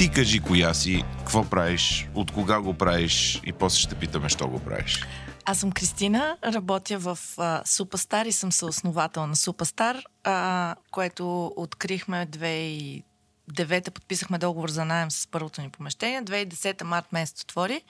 Ти кажи коя си, какво правиш, от кога го правиш и после ще питаме, що го правиш. Аз съм Кристина, работя в Супастар и съм съосновател на Супастар, което открихме 2009 подписахме договор за найем с първото ни помещение. 2010 март месец отвори.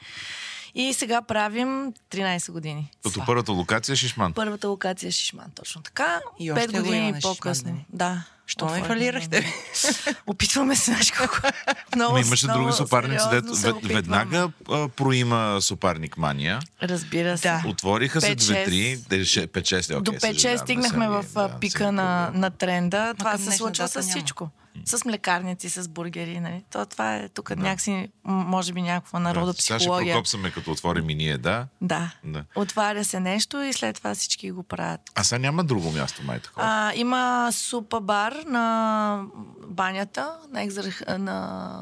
И сега правим 13 години. Като първата локация е Шишман. Първата локация е Шишман, точно така. И 5 години по-късно. Шишман, да. Що не фалирахте? Опитваме се, знаеш колко. много, Ами имаше други сопарници, дето веднага а, проима сопарник мания. Разбира се. Да. Отвориха се 2-3, 5-6. Okay, До 5-6 стигнахме в да, пика на, на тренда. Това се случва с всичко. С млекарници, с бургери, нали? То, това е тук да. някакси, може би някаква народа психология. Сега ще прокопсаме, като отворим и ние, да? да? Да. Отваря се нещо и след това всички го правят. А сега няма друго място, май такова? А, има супа бар на банята, на, екзар... на...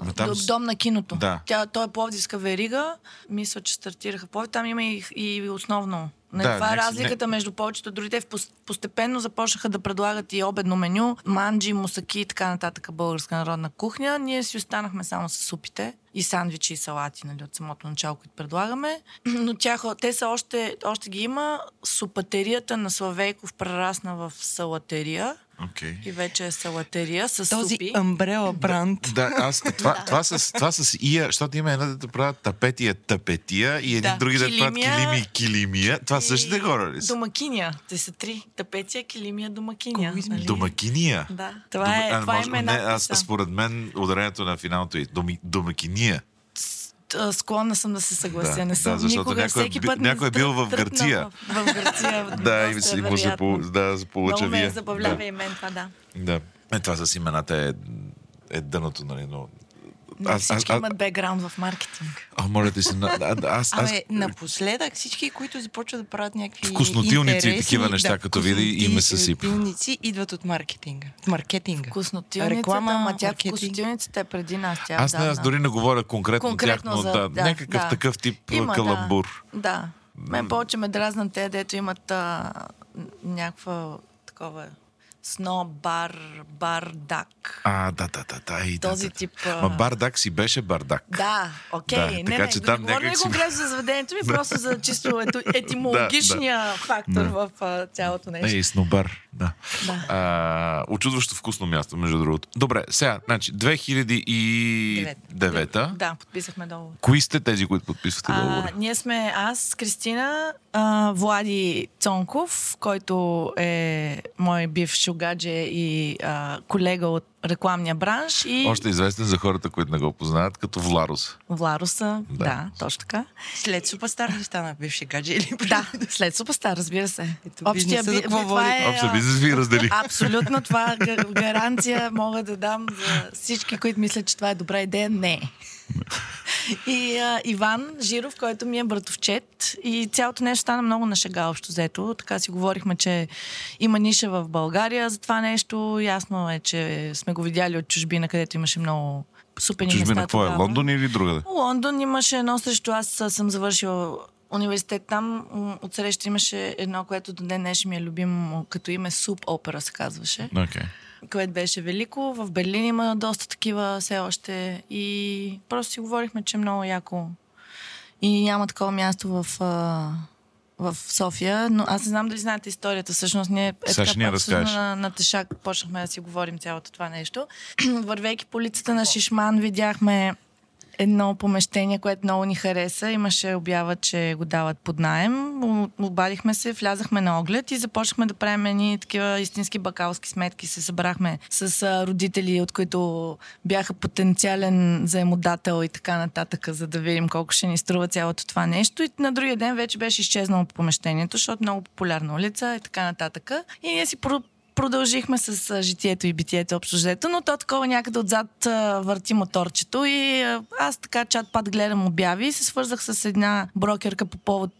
на там... дом на киното. Да. Тя, той е Пловдивска верига. Мисля, че стартираха Пловдив. Там има и, и основно не, да, това е разликата не... между повечето другите. Постепенно започнаха да предлагат и обедно меню, манджи, мусаки и така нататък българска народна кухня. Ние си останахме само с супите и сандвичи и салати, нали, от самото начало, които предлагаме. Но тях, те са още, още ги има. Супатерията на Славейков прерасна в салатерия. Okay. И вече е салатерия с Този супи. Umbrella бранд. Да, аз, това, да. това, с, това с ия, защото има една да правят тапетия, тапетия и едни да. други да правят килими, килимия. Това същите хора ли са? Домакиния. Те са три. Тапетия, килимия, домакиния. Нали? Домакиния? Да. Това е, Дом... това е може, е не, аз, според мен ударението на финалното е доми, домакиния склонна съм да се съглася. Да, не съм да, защото никога, някой, всеки път някой е бил в Гърция. В, в Гърция. да, и си му се по, да, получа Много ме забавлява да. и мен това, да. Да. Е, това с имената е, е дъното, нали, но не, аз, всички аз, имат бекграунд в маркетинг. А, моля ти се, а, аз, аз... Абе, напоследък всички, които започват да правят някакви Вкуснотилници и такива неща, да, като види и ме съсипа. Вкуснотилници идват от маркетинга. Маркетинга. Вкуснотилницата, Реклама, ама тя вкуснотилницата е преди нас. Тя, аз да, не, аз дори не говоря конкретно, конкретно тях, но за, да, да, някакъв да. такъв тип Има, каламбур. Да, да. Мен повече ме дразнат те, дето имат а, някаква такова Сно, бар, бардак. А, да, да, да, да. И, Този да, да. тип... Ма бардак си беше бардак. Да, окей. Да, не, така, не, че не, там говоря някак не си- конкретно за заведението ми, просто за чисто етимологичния Да, фактор Да. в а, цялото нещо. Ей, снобар, да. Да. А, очудващо вкусно място, между другото. Добре, сега, значи, 2009 Да, подписахме договор. Кои сте тези, които подписвате договор? ние сме аз, Кристина, а, Влади Цонков, който е мой бив шугаджи и а, колега от рекламния бранш и Още известен за хората, които не го познават, като Вларус. Вларуса. Да. Да. точно така. След Супастар ли стана бивши гадже или Да, след Супастар, разбира се. Ето, за какво това е, Общо а, бизнес ви раздели. Абсолютно това га- гаранция мога да дам за всички, които мислят, че това е добра идея. Не. И а, Иван Жиров, който ми е братовчет и цялото нещо стана много на шега общо взето. Така си говорихме, че има ниша в България за това нещо. Ясно е, че сме го видяли от чужбина, където имаше много супени Чужбина, места. какво е? Лондон или другаде? Лондон имаше едно срещу аз съм завършила университет там. Отсреща имаше едно, което до ден днешен ми е любимо, като име Суп Опера се казваше, Okay. Което беше велико. В Берлин има доста такива все още и просто си говорихме, че е много яко и няма такова място в, в София, но аз не знам дали знаете историята. Всъщност ние е ще така разкажеш. на, на тешак почнахме да си говорим цялото това нещо. Вървейки по улицата на Шишман видяхме едно помещение, което много ни хареса. Имаше обява, че го дават под найем. Обадихме се, влязахме на оглед и започнахме да правим едни такива истински бакалски сметки. Се събрахме с родители, от които бяха потенциален заемодател и така нататък, за да видим колко ще ни струва цялото това нещо. И на другия ден вече беше изчезнало помещението, защото много популярна улица и така нататък. И ние си продължихме с житието и битието общо взето, но то такова някъде отзад върти моторчето и аз така чат-пат гледам обяви и се свързах с една брокерка по повод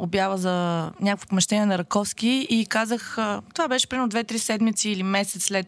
обява за някакво помещение на Раковски и казах, това беше примерно 2-3 седмици или месец след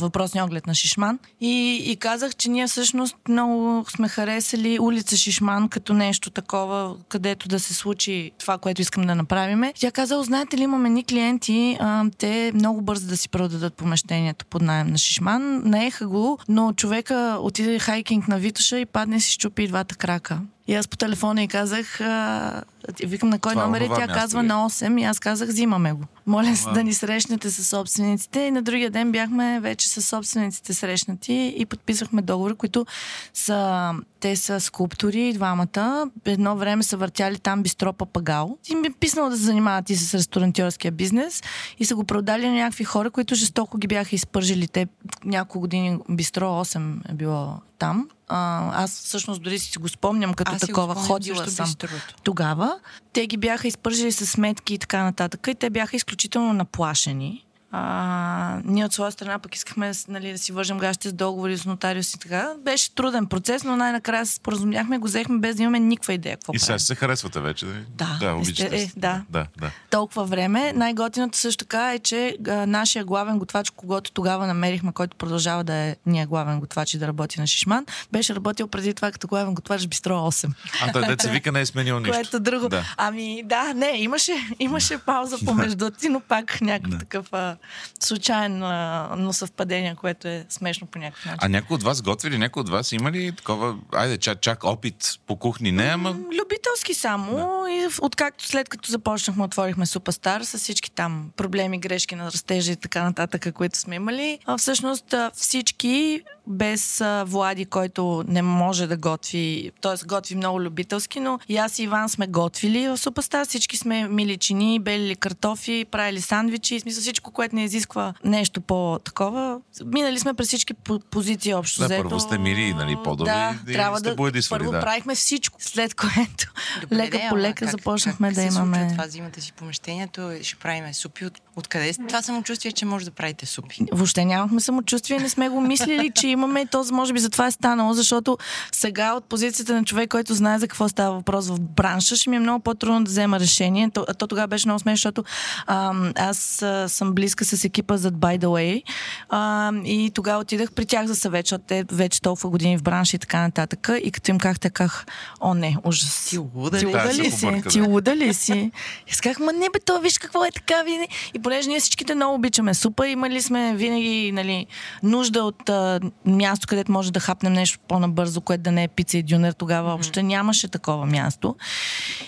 въпросния оглед на Шишман и, и казах, че ние всъщност много сме харесали улица Шишман като нещо такова, където да се случи това, което искам да направим. Тя казала, знаете ли, имаме ни клиенти, а, те много много бързо да си продадат помещението под найем на Шишман. Наеха го, но човека отиде хайкинг на Витоша и падне си щупи двата крака. И аз по телефона и казах, а, викам на кой Това номер е, тя казва ли? на 8 и аз казах, взимаме го. Моля се да ни срещнете с собствениците и на другия ден бяхме вече с собствениците срещнати и подписахме договори, които са, те са скулптори, двамата. Едно време са въртяли там бистро Папагал. И ми е писнало да се занимават и с ресторантьорския бизнес и са го продали на някакви хора, които жестоко ги бяха изпържили. Те няколко години бистро 8 е било там. А, аз всъщност дори си го спомням като аз такова. Спомням, Ходила съм бистрото. тогава. Те ги бяха изпържили с сметки и така нататък. И те бяха изключително наплашени. А, ние от своя страна пък искахме нали, да си вържем гащите с договори с нотариус и така. Беше труден процес, но най-накрая се споразумяхме, го взехме без да имаме никаква идея какво И сега се харесвате вече, да? Да, да, обичате. Е, да. да, да. Толкова време. Най-готиното също така е, че а, нашия главен готвач, когато тогава намерихме, който продължава да е ние главен готвач и да работи на Шишман, беше работил преди това като главен готвач в Бистро 8. А, той деца вика не е сменил нищо. Което друго. Да. Ами да, не, имаше, имаше пауза помежду ти, но пак някакъв такъв случайно съвпадение, което е смешно по някакъв начин. А някой от вас готви ли? Някой от вас има ли такова, айде, чак, чак опит по кухни? Не, ама... Любителски само. Да. И откакто след като започнахме, отворихме Супастар с всички там проблеми, грешки на растежа и така нататък, които сме имали. А всъщност всички без а, Влади, който не може да готви, т.е. готви много любителски, но и аз и Иван сме готвили в Супастар. Всички сме мили чини, белили картофи, правили сандвичи, в смисъл всичко, което не изисква нещо по-такова. Минали сме през всички позиции общо. Да, взето. първо сте мили, нали, по-добри. Да, и трябва да. Първо да. правихме всичко, след което Добре, лека по лека как, започнахме как да имаме. Случва това взимате си помещението, ще правиме супи. От, откъде сте това самочувствие, че може да правите супи? Въобще нямахме самочувствие, не сме го мислили, че имаме то, може би затова е станало, защото сега от позицията на човек, който знае за какво става въпрос в бранша, ще ми е много по-трудно да взема решение. То, то тогава беше много смешно, защото а, аз а, съм близка с екипа за By the Way а, и тогава отидах при тях за съвет, защото те вече толкова години в бранша и така нататък. И като им казах, казах, о не, ужас. Ти луда, Ти луда ли си? Ти луда ли си? И казах, ма не бе, то виж какво е така. Винаги. И понеже ние всичките много обичаме супа, имали сме винаги нали, нужда от а, място, където може да хапнем нещо по-набързо, което да не е пица и дюнер, тогава mm-hmm. въобще нямаше такова място.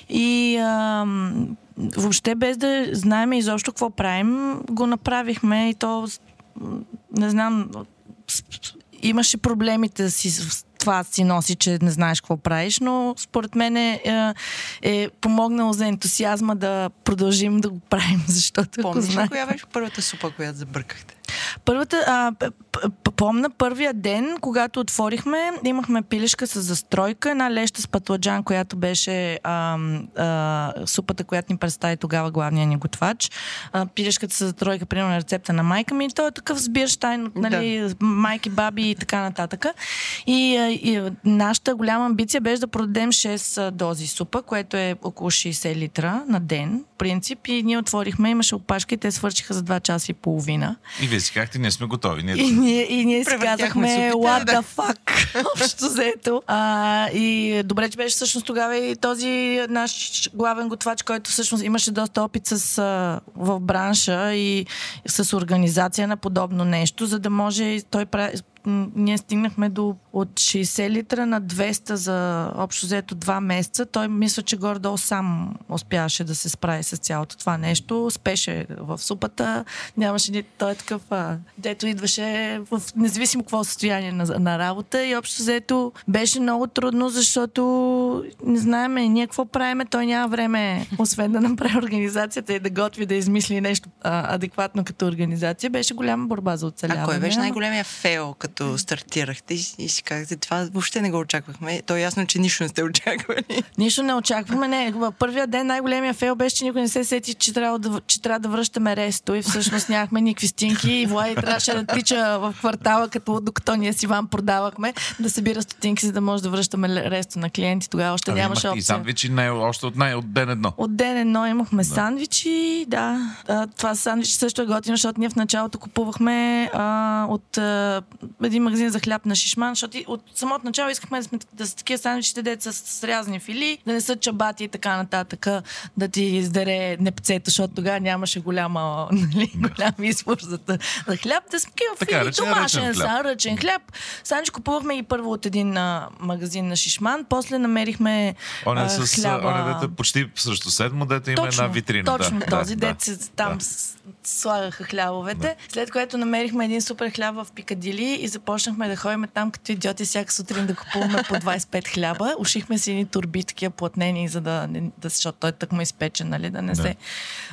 И а, въобще без да знаем изобщо какво правим, го направихме и то не знам, имаше проблемите си това си носи, че не знаеш какво правиш, но според мен е, е, помогнало за ентусиазма да продължим да го правим, защото Помниш ли коя беше първата супа, която забъркахте? Първата, а, помна първия ден, когато отворихме, имахме пилешка с застройка, една леща с патладжан, която беше а, а, супата, която ни представи тогава главния ни готвач. А, пилешката с застройка, примерно рецепта на майка ми, той е такъв сбирштайн от нали, да. майки, баби и така нататък. И, и нашата голяма амбиция беше да продадем 6 дози супа, което е около 60 литра на ден, принцип. И ние отворихме, имаше опашки, те свършиха за 2 часа и половина. И вие си казахте, ние сме готови. Ние... И, ние, и ние си казахме, what the fuck, общо взето. А, и добре, че беше всъщност тогава и този наш главен готвач, който всъщност имаше доста опит с, а, в бранша и с организация на подобно нещо, за да може той ние стигнахме до от 60 литра на 200 за общо взето 2 месеца. Той мисля, че гордо сам успяваше да се справи с цялото това нещо. Спеше в супата. Нямаше ни той е такъв, а, дето идваше в независимо какво състояние на, на работа и общо взето беше много трудно, защото не знаеме ние какво правиме. Той няма време, освен да направи организацията и да готви, да измисли нещо а, адекватно като организация. Беше голяма борба за оцеляване. А кой беше най-големия фейл, като стартирахте и си казахте, това въобще не го очаквахме. То е ясно, че нищо не сте очаквали. Нищо не очаквахме. Не, първия ден най-големия фейл беше, че никой не се сети, че трябва да, че трябва да връщаме ресто и всъщност нямахме никакви стинки и Влади трябваше да тича в квартала, като докато ние си вам продавахме, да събира стотинки, за да може да връщаме ресто на клиенти. Тогава още ами нямаше опция. И сандвичи не, още от, най- от ден едно. От ден едно имахме да. сандвичи, да. А, това сандвичи също е готино, защото ние в началото купувахме а, от а, един магазин за хляб на шишман, защото от самото начало искахме да, сме, да са такива сандвичите, деца с, с рязани фили, да не са чабати и така нататък, да ти издере непцето, защото тогава нямаше голяма, нали, голям избор за, за хляб. Да сме такива фили, домашен, ръчен, ръчен хляб. Санче купувахме и първо от един а, магазин на Шишман, после намерихме он е с, хляба... Он е дете почти срещу седмо, дете има една витрина. Точно да, този да, дете там да. Слагаха хлябовете. Да. След което намерихме един супер хляб в Пикадили и започнахме да ходим там като идиоти всяка сутрин да купуваме по 25 хляба. Ушихме си едни турби, такива платнени, за да, да защото той так му изпечен, нали, да не да. се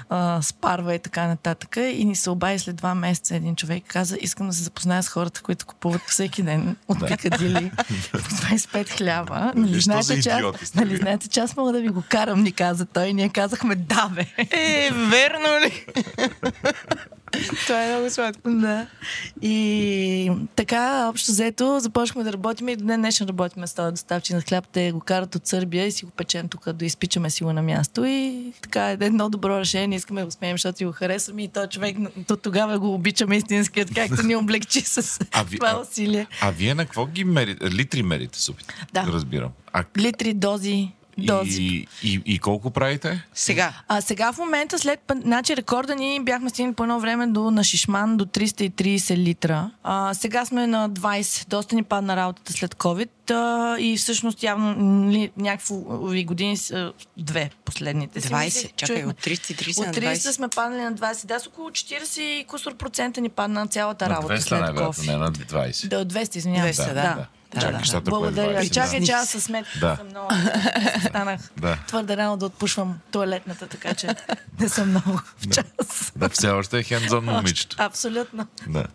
а, спарва и така нататък. И ни се обади след два месеца един човек каза, искам да се запозная с хората, които купуват всеки ден от да. Пикадили по 25 хляба. Нали, знаете, че, нали, знаете, че аз мога да ви го карам, ни каза той. Ние казахме да, бе. Е, верно ли? Това е много сладко. Да. И така, общо взето, започнахме да работим и до днес днешен работим с този доставчик на хляб. Те го карат от Сърбия и си го печем тук, да изпичаме си го на място. И така е едно добро решение. Искаме да го смеем, защото го харесваме и този човек до тогава го обичаме истинският, както ни облегчи с а ви, това усилие. А, а вие на какво ги мерите? Литри мерите, супите? Да. Разбирам. А... Литри, дози. Дози. И, и, и колко правите? Сега. А сега в момента, след. Значи рекорда ни бяхме стигнали по едно време до на Шишман до 330 литра. А, сега сме на 20. Доста ни падна работата след COVID. А, и всъщност явно някакви години са две последните. 20? Си, Чакай, от 330 от 30 на 20. сме паднали на 20. Да, с около 40 кусор процента ни падна на цялата работа на 200, след COVID. Не на 20. Да, от 200, извинявам се. Да, да. да. Чакай, да, да. Благодаря. Е Чакай, че аз със сметка да. съм много. Станах да. твърде рано да отпушвам туалетната, така че не съм много в час. Да, все още е хендзон момичето. Абсолютно. Да.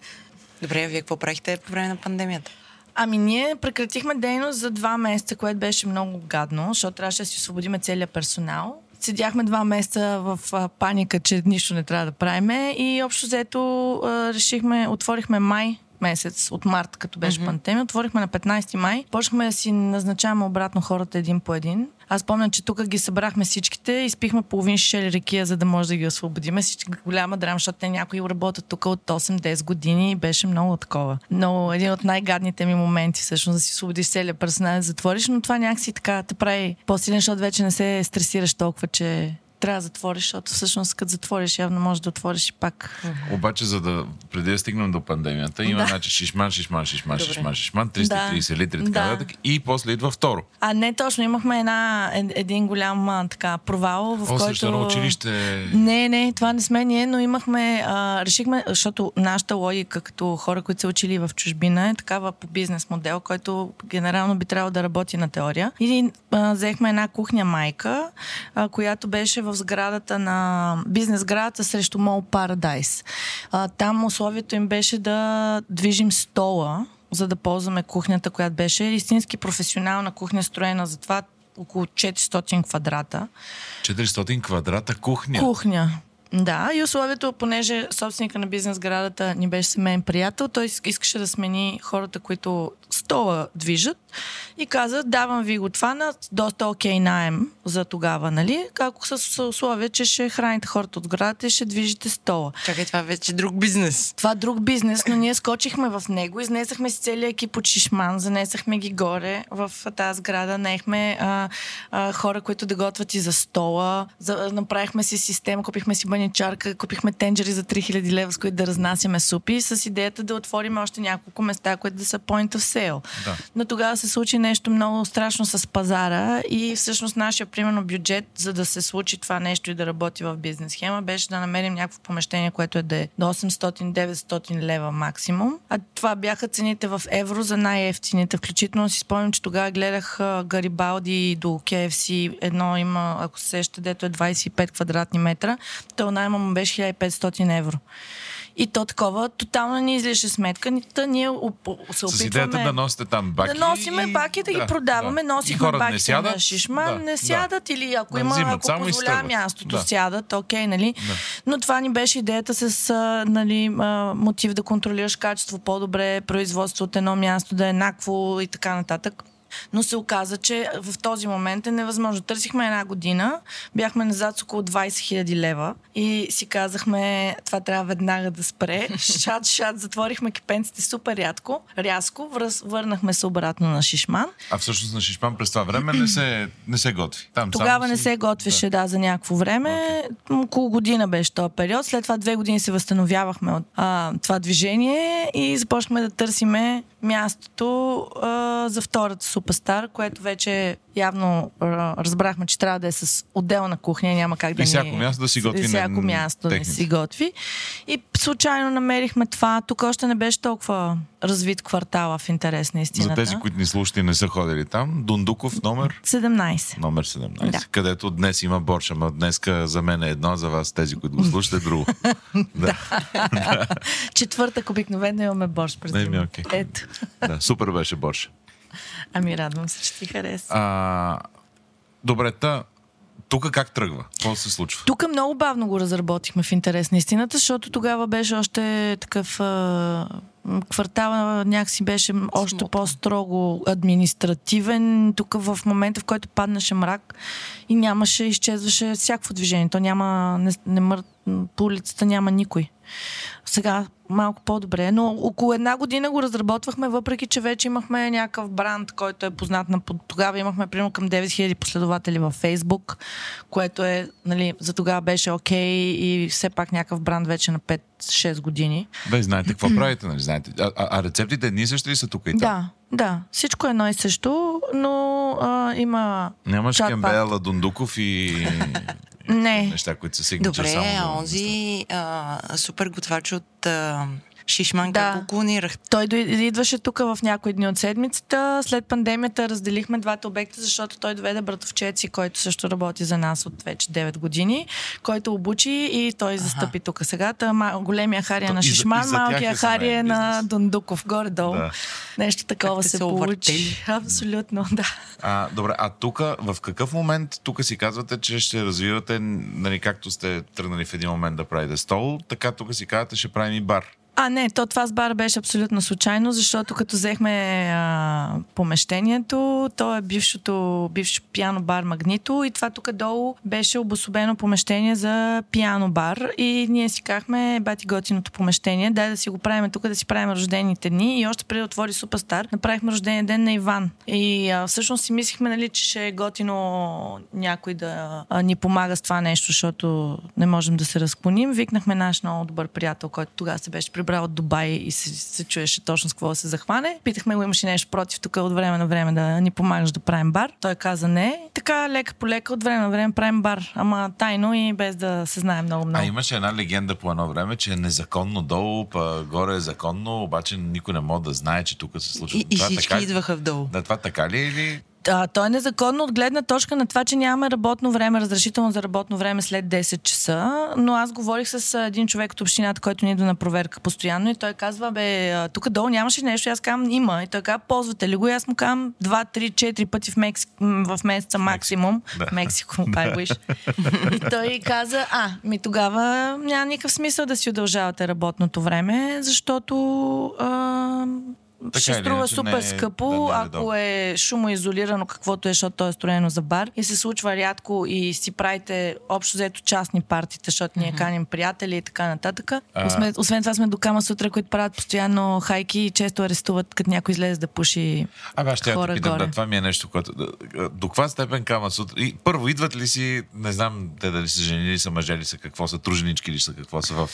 Добре, вие какво правихте по време на пандемията? Ами ние прекратихме дейност за два месеца, което беше много гадно, защото трябваше да си освободиме целия персонал. Седяхме два месеца в а, паника, че нищо не трябва да правиме и общо взето а, решихме, отворихме май месец, от март, като беше mm-hmm. пандемия. Отворихме на 15 май. Почнахме да си назначаваме обратно хората един по един. Аз помня, че тук ги събрахме всичките, изпихме половин шишели рекия, за да може да ги освободиме. Всички голяма драма, защото те някои работят тук от 8-10 години и беше много такова. Но един от най-гадните ми моменти, всъщност, да си освободиш целият персонал да затвориш, но това някакси така те прави по-силен, защото вече не се стресираш толкова, че трябва да затвориш, защото всъщност като затвориш, явно можеш да отвориш и пак. Обаче, за да преди да стигнем до пандемията, има да. значи шишман, шишман, шишман, Добре. шишман, шишман, 330 да. литри, така да. и после идва второ. А не точно, имахме една, един голям така, провал, в О, който... О, училище. Не, не, това не сме ние, но имахме, а, решихме, защото нашата логика като хора, които са учили в чужбина е такава по бизнес модел, който генерално би трябвало да работи на теория. И а, взехме една кухня майка, а, която беше в в сградата на бизнес сградата срещу Мол Парадайс. там условието им беше да движим стола, за да ползваме кухнята, която беше истински професионална кухня, строена за това около 400 квадрата. 400 квадрата кухня? Кухня. Да, и условието, понеже собственика на бизнес градата ни беше семейен приятел, той искаше да смени хората, които стола движат и каза, давам ви го това на доста окей okay найем за тогава, нали? Како с условие, че ще храните хората от градата и ще движите стола. Чакай, това вече е друг бизнес. Това е друг бизнес, но ние скочихме в него, изнесахме си целият екип от Шишман, занесахме ги горе в тази сграда, наехме а, а, хора, които да готвят и за стола, за, направихме си система, купихме си баничарка, купихме тенджери за 3000 лева, с които да разнасяме супи, с идеята да отворим още няколко места, които да са point of sale. Да. Но тогава се случи нещо много страшно с пазара и всъщност нашия, примерно, бюджет, за да се случи това нещо и да работи в бизнес схема, беше да намерим някакво помещение, което е да е до 800-900 лева максимум. А това бяха цените в евро за най-ефтините. Включително си спомням, че тогава гледах Гарибалди до KFC. Едно има, ако се сеща, дето е 25 квадратни метра. То найма му беше 1500 евро. И то такова, тотално ни излише сметка. Та ние се опитваме... С идеята да носите там баки. Да носиме и... баки, да, да ги продаваме. Да. Носихме баки на шишман, да, не сядат да. или ако да, има, ако позволява мястото, да. сядат, окей, нали? Да. Но това ни беше идеята с нали, мотив да контролираш качество по-добре, производство от едно място да е еднакво и така нататък. Но се оказа, че в този момент е невъзможно. Търсихме една година, бяхме назад с около 20 000 лева и си казахме, това трябва веднага да спре. Шат, шат, затворихме кипенците супер рядко, рязко, върнахме се обратно на Шишман. А всъщност на Шишман през това време не се, не се готви? Там Тогава не си... се готвеше, да. да, за някакво време. Okay. Около година беше този период. След това две години се възстановявахме от а, това движение и започнахме да търсиме мястото а, за втората супестар, което вече явно а, разбрахме, че трябва да е с отделна кухня, няма как да и всяко ни... място да си готви. И всяко място да си готви. И случайно намерихме това. Тук още не беше толкова развит квартала в интерес на истината. За тези, които ни слушат и не са ходили там, Дундуков номер? 17. Номер 17. Да. Където днес има борщ, ама днеска за мен е едно, за вас тези, които го слушате, е друго. да. Четвъртък обикновено имаме борщ през Не, okay. Ето. да, супер беше борщ. Ами радвам се, че ти хареса. А, добре, та, тук как тръгва? Какво се случва? Тук много бавно го разработихме в интерес на истината, защото тогава беше още такъв а, квартала някакси беше още по-строго административен. Тук в момента, в който паднаше мрак и нямаше, изчезваше всякакво движение. То няма, не, не мър... по улицата няма никой. Сега малко по-добре, но около една година го разработвахме, въпреки че вече имахме някакъв бранд, който е познат на... Тогава имахме примерно към 9000 последователи във Фейсбук, което е, нали, за тогава беше окей okay, и все пак някакъв бранд вече на 5-6 години. Бе, знаете какво правите, нали? Знаете. А, а рецептите едни същи ли са тук и там? Да, да. Всичко е едно и също, но а, има... Нямаш Кембела, Дундуков и не. неща, които са сигничър Добре, само. Онзи а, супер готвач от а, Шишман, да. как го клонирах? Той идваше тук в някои дни от седмицата. След пандемията разделихме двата обекта, защото той доведе братовчеци, който също работи за нас от вече 9 години, който обучи и той ага. застъпи тук сега. Та, големия хария на Шишман, и малкия хария е на Дундуков, горе-долу. Да. Нещо такова се, се получи. Абсолютно, да. А, добре, а тук в какъв момент тук си казвате, че ще развивате, нали, както сте тръгнали в един момент да правите стол, така тук си казвате, ще правим и бар. А, не, то това с бар беше абсолютно случайно, защото като взехме а, помещението, то е бившото, бивш пиано бар Магнито и това тук долу беше обособено помещение за пиано бар и ние си казахме, бати готиното помещение, дай да си го правим тук, да си правим рождените дни и още преди отвори Суперстар, направихме рождения ден на Иван. И а, всъщност си мислихме, нали, че ще е готино някой да а, ни помага с това нещо, защото не можем да се разклоним. Викнахме наш много добър приятел, който тогава се беше прибрал от Дубай и се, се чуеше точно с какво да се захване. Питахме го, имаше нещо против тук от време на време да ни помагаш да правим бар. Той каза не. Така лека по лека от време на време правим бар, ама тайно и без да се знае много много. А имаше една легенда по едно време, че е незаконно долу, па горе е законно, обаче никой не може да знае, че тук се случва. И, и всички така... идваха вдолу. Да, това така ли е или а, то е незаконно от гледна точка на това, че нямаме работно време, разрешително за работно време след 10 часа. Но аз говорих с един човек от общината, който ни идва на проверка постоянно и той казва, бе, тук долу нямаше нещо. Аз казвам, има. И той казва, ползвате ли го? И аз му казвам 2, 3, 4 пъти в, Мексик, в месеца максимум. Да. Мексико, да. И той каза, а, ми тогава няма никакъв смисъл да си удължавате работното време, защото а, така ще струва супер не, скъпо, да, не, ако е шумоизолирано, каквото е, защото то е строено за бар и се случва рядко и си правите общо взето частни партите, защото ние каним приятели и така нататък. А... Освен, освен това сме до Кама Сутра, които правят постоянно хайки и често арестуват, като някой излезе да пуши а, ще хора питам, горе. Да, това ми е нещо, което... До каква степен Кама Сутра... И, първо, идват ли си, не знам те дали са жени, ли са мъже, ли са, какво са, труженички ли са, какво са в...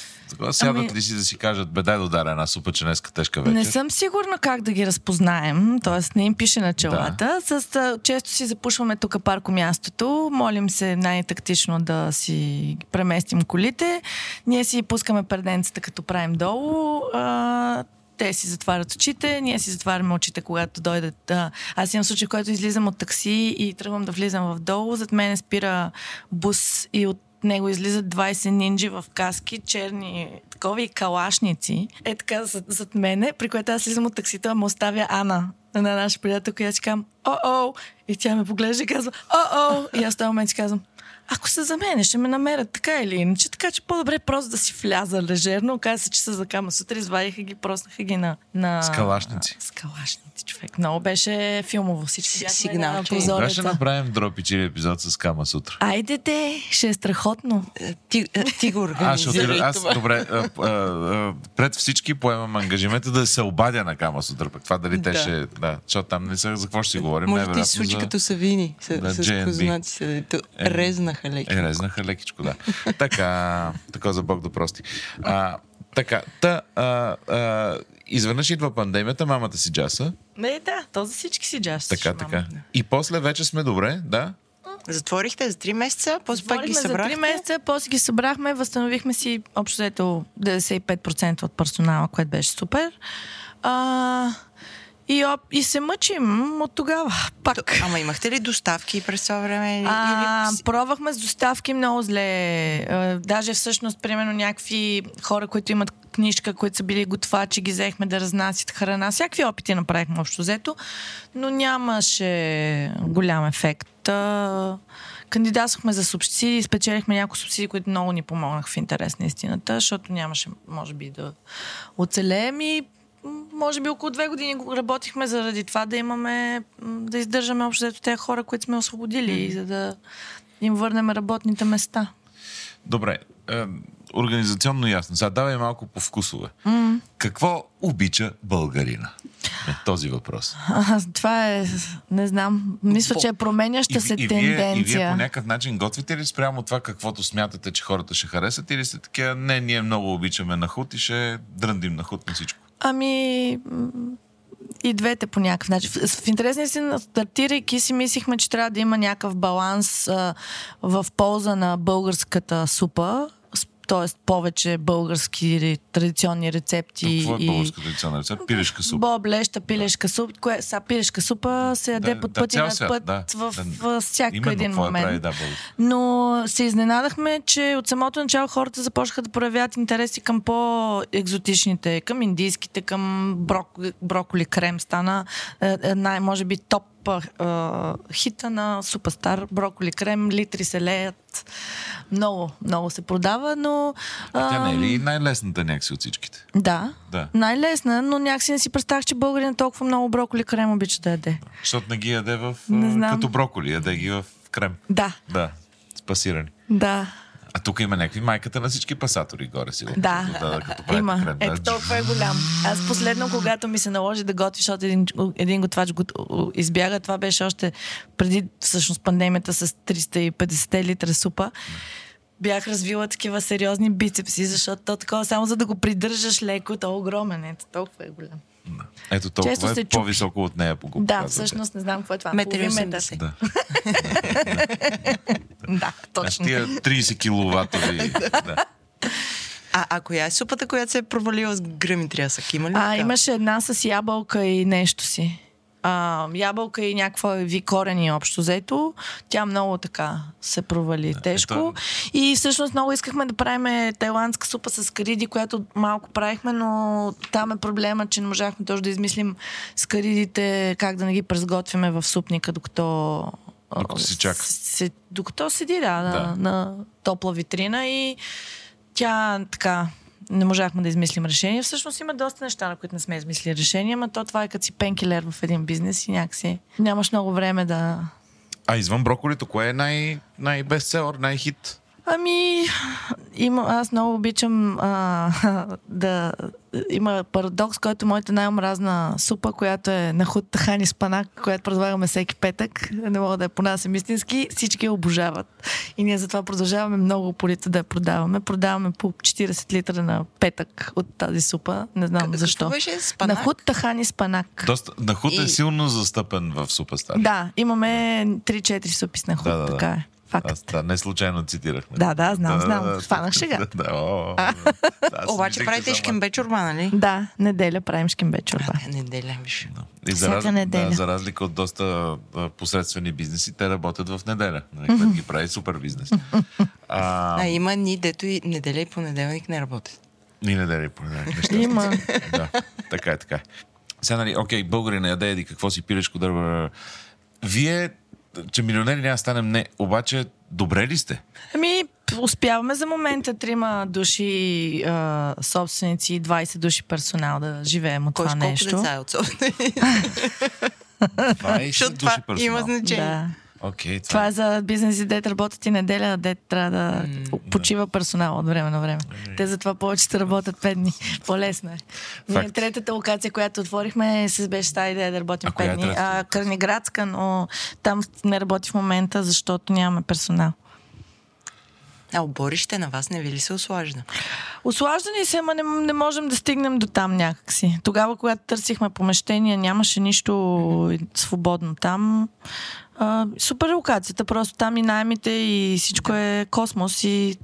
Сядат ами... ли си да си кажат, бе, дай да ударя една супа, че днеска тежка вечер? Не съм сигурна как да ги разпознаем, т.е. не им пише на челата. Да. С, често си запушваме тук парко мястото, молим се най-тактично да си преместим колите. Ние си пускаме преденцата, като правим долу. А, те си затварят очите, ние си затваряме очите, когато дойдат. А, аз имам случай, в който излизам от такси и тръгвам да влизам в долу. Зад мен спира бус и от него излизат 20 нинджи в каски, черни такова и калашници. Е така зад, зад мене, при което аз слизам от таксито, му оставя Ана на наша приятелка и аз си казвам, о-о! И тя ме поглежда и казва, о-о! И аз в този момент си казвам, ако се за мен, ще ме намерят така или иначе, така че по-добре просто да си вляза лежерно. Оказа се, че са за кама сутрин, извадиха ги, проснаха ги на... на... Скалашници. Скалашници, човек. Много беше филмово. Всички Сигнал, на Кога ще направим дропичили епизод с Кама сутра? Айде де, ще е страхотно. Е, Ти, е, ти го Аз ще организирай аз това. добре, а, а, а, пред всички поемам ангажимента да се обадя на Кама сутра. Пък това дали те Да. ще... Да, защото там не са за какво ще си говорим. Може да ти случи за- като Савини, с, Да, с J&B. кознаци се, Е, резнаха леки. Е, резнаха лекичко, да. така, така за Бог да прости. А, така, та, а, а, изведнъж идва пандемията, мамата си джаса. Не, да, то за всички си джаз. Така, така. И после вече сме добре, да? Затворихте за 3 месеца, после пак ги Затворихме за събрахте. 3 месеца, после ги събрахме, възстановихме си общо взето 95% от персонала, което беше супер. А, и, оп, и се мъчим от тогава. Пак. Ама имахте ли доставки през това време? А, или... пробвахме с доставки много зле. Даже всъщност, примерно, някакви хора, които имат книжка, които са били готвачи, ги взехме да разнасят храна. Всякакви опити направихме общо взето, но нямаше голям ефект. Кандидатствахме за субсидии, спечелихме някои субсидии, които много ни помогнаха в интерес на истината, защото нямаше, може би, да оцелеем и може би около две години го работихме заради това да имаме, да издържаме общо взето тези хора, които сме освободили, за да им върнем работните места. Добре. Организационно ясно. Сега давай малко по вкусове. Какво обича българина? Е, този въпрос. А, това е, не знам, мисля, че е променяща се и, вие, и вие тенденция. по някакъв начин готвите ли спрямо това, каквото смятате, че хората ще харесат или сте такива, не, ние много обичаме на худ и ще дръндим на худ на всичко? Ами, и двете по някакъв начин. В, в интерес на истина, стартирайки си, мислихме, че трябва да има някакъв баланс а, в полза на българската супа, т.е. повече български традиционни рецепти. Какво е и... българска традиционна рецепта? Пилешка супа. Боб, леща, пилешка супа. Кое, са, пилешка супа се яде Да, под да, път и цял над свят, път да. в, Да. в, всяка Именно, един е момент. прави, да, българ. Но се изненадахме, че от самото начало хората започнаха да проявяват интереси към по-екзотичните, към индийските, към брок, броколи крем. Стана е, е, най- може би топ е, хита на Супастар. Броколи крем, литри се леят. Много, много се продава, но... А тя не е ли най-лесната някакси от всичките? Да. Да. Най-лесна, но някакси не си представях, че българин толкова много броколи крем обича да яде. Защото не ги яде в, Не а, знам. като броколи, яде ги в крем. Да, Да, спасирани. да. А тук има някакви майката на всички пасатори горе, сигурно. Да, Като, да като правите има. крем. Ето да. толкова е голям. Аз последно, когато ми се наложи да готви, защото един, един готвач го избяга, това беше още преди всъщност пандемията с 350 литра супа. Бях развила такива сериозни бицепси, защото то такова, само за да го придържаш леко, то е огромен. Ето толкова е голям. Ето толкова Често се е чупи. по-високо от нея. По Да, всъщност не знам какво е това. Метър и Половин 80. Да. Да, точно. тия 30 киловатови. да. А, а коя е супата, която се е провалила с гръм и трясък? Има ли? А, имаше една с ябълка и нещо си. А, ябълка и някаква ви корени общо взето. Тя много така се провали тежко. ето- И всъщност много искахме да правим тайландска супа с кариди, която малко правихме, но там е проблема, че не можахме точно да измислим с каридите как да не ги презготвяме в супника, докато Докато си чака. Се, докато седи, да, Да. На, на топла витрина и тя така не можахме да измислим решение. Всъщност има доста неща, на които не сме измислили решения, но то това е като си пенкилер в един бизнес и някакси нямаш много време да... А извън броколито, кое е най- най-бестселър, най-хит? Ами, има, аз много обичам а, да... Има парадокс, който моята най-омразна супа, която е на худ тахани с панак, която предлагаме всеки петък. Не мога да я понасям истински. Всички я обожават. И ние затова продължаваме много упорито да я продаваме. Продаваме по 40 литра на петък от тази супа. Не знам Какво защо. беше? Спанак? На худ тахани с панак. Доста, нахуд е И- силно застъпен в Супастар. Да, имаме 3-4 супи с нахуд. Да, да, да. Така е. Факт. Аз да, не случайно цитирахме. Да, да, знам, знам. Хванах шега. Да, о, аз Обаче правите шкембе чорба, нали? Да, неделя правим шкембе чорба. Неделя, виж. И за, раз... неделя. да, за разлика от доста а, посредствени бизнеси, те работят в неделя. Нали, ги прави супер бизнес. А, А, има ни, дето и неделя и понеделник не работят. и неделя и понеделник. неща. Има. да, така е, така е. Сега, нали, окей, българи не яде еди какво си пилешко дърва. Вие, че милионери няма да станем, не. Обаче, добре ли сте? Ами, успяваме за момента трима души а, собственици и 20 души персонал да живеем от Кой това колко нещо. деца е от собствени? 20 Защото души персонал. има значение. Да. Окей, това, Това е за бизнеси, дет работят и неделя, дет трябва да почива персонал от време на време. Те затова повечето работят 5 дни. По-лесно е. Ние Факт. третата локация, която отворихме, се беше тази идея да работим А коя 5 е дни. А, Кърниградска, но там не работи в момента, защото нямаме персонал. А оборище на вас не ви ли се ослажда? Ослаждани се, ама не, не можем да стигнем до там някакси. Тогава, когато търсихме помещение, нямаше нищо свободно там. А, супер локацията, просто там и наймите и всичко е космос и